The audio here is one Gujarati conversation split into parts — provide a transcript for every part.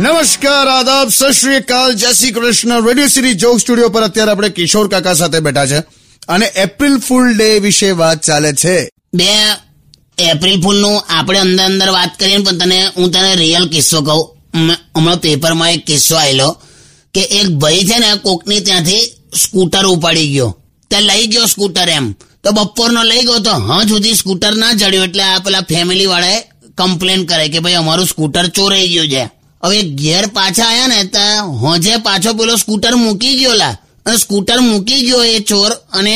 નમસ્કાર આદાબ સત શ્રી અકાલ જય Shri Krishna. Radio City joke studio પર અત્યારે આપણે કિશોર કાકા સાથે બેઠા છે અને એપ્રિલ ફૂલ ડે વિશે વાત ચાલે છે. બે એપ્રિલ ફૂલનું આપણે અંદર અંદર વાત કરીએ પણ તને હું તને રિયલ કિસ્સો કહું. હમણાં પેપરમાં એક કિસ્સો આવેલો કે એક ભાઈ છે ને કોકની ત્યાંથી સ્કૂટર ઉપાડી ગયો. તે લઈ ગયો સ્કૂટર એમ. તો બપોરનો લઈ ગયો તો હા સુધી સ્કૂટર ના ચડ્યું એટલે આ પેલા ફેમિલી વાળાએ કમ્પ્લેન કરે કે ભાઈ અમારું સ્કૂટર ચોરાઈ ગયું છે. હવે ઘેર પાછા આયા ને તો હોજે પાછો પેલો સ્કૂટર મૂકી ગયો લા. અને સ્કૂટર મૂકી ગયો એ ચોર અને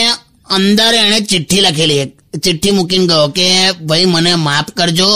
અંદર એણે ચિઠ્ઠી લખેલી ચિઠ્ઠી મૂકીને ગયો કે ભાઈ મને માફ કરજો,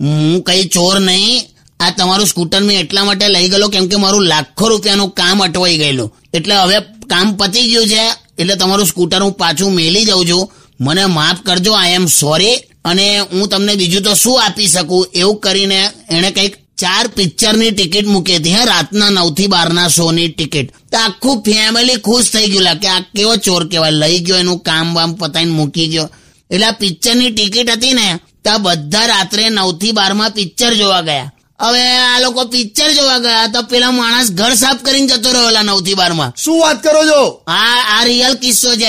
હું કઈ ચોર નહીં. આ તમારું સ્કૂટર મેં એટલા માટે લઈ ગયેલો કેમ કે મારું લાખો રૂપિયાનું કામ અટવાઈ ગયેલું. એટલે હવે કામ પતી ગયું છે. એટલે તમારું સ્કૂટર હું પાછું મેલી જાઉં છું. મને માફ કરજો આઈ એમ સોરી અને હું તમને બીજું તો શું આપી શકું? એવું કરીને એણે કંઈક ચાર પિક્ચરની ટિકિટ મૂકી હતી, હે, રાતના નવથી બાર ના શો ની ટિકિટ. તો આખું ફેમિલી ખુશ થઈ ગયું. કે આ કેવો ચોર કહેવાય? લઈ ગયો એનું કામ વામ પતાવીને મૂકી ગયો. એટલે આ પિક્ચરની ટિકિટ હતી ને, તો બધા રાત્રે નવથી બારમાં પિક્ચર જોવા ગયા. હવે આ લોકો પિક્ચર જોવા ગયા તો પેલા માણસ ઘર સાફ કરીને જતો રહ્યો નવથી બારમાં શું વાત કરો છો? આ આ રિયલ કિસ્સો છે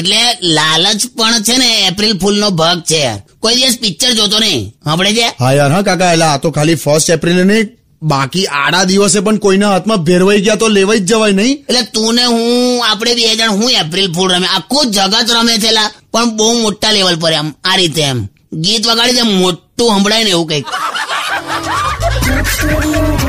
એટલે લાલચ પણ છે ને એપ્રિલ ફૂલ નો ભાગ છે યાર. કોઈ દિવસ પિક્ચર જોતો નહીં. આપણે જે હા યાર હા કાકા એલા આ તો ખાલી ફર્સ્ટ એપ્રિલ નહીં બાકી આડા દિવસે પણ કોઈના હાથમાં ભેરવાઈ ગયા તો લેવાઈ જ જવાય નહીં. એટલે તું ને હું આપણે બે જણ હું એપ્રિલ ફૂલ રમે. આખું જગત રમે છેલા પણ બહુ મોટા લેવલ પર એમ આ રીતે એમ. ગીત વગાડી દે મોટું સંભળાય ને એવું કંઈક. Studio,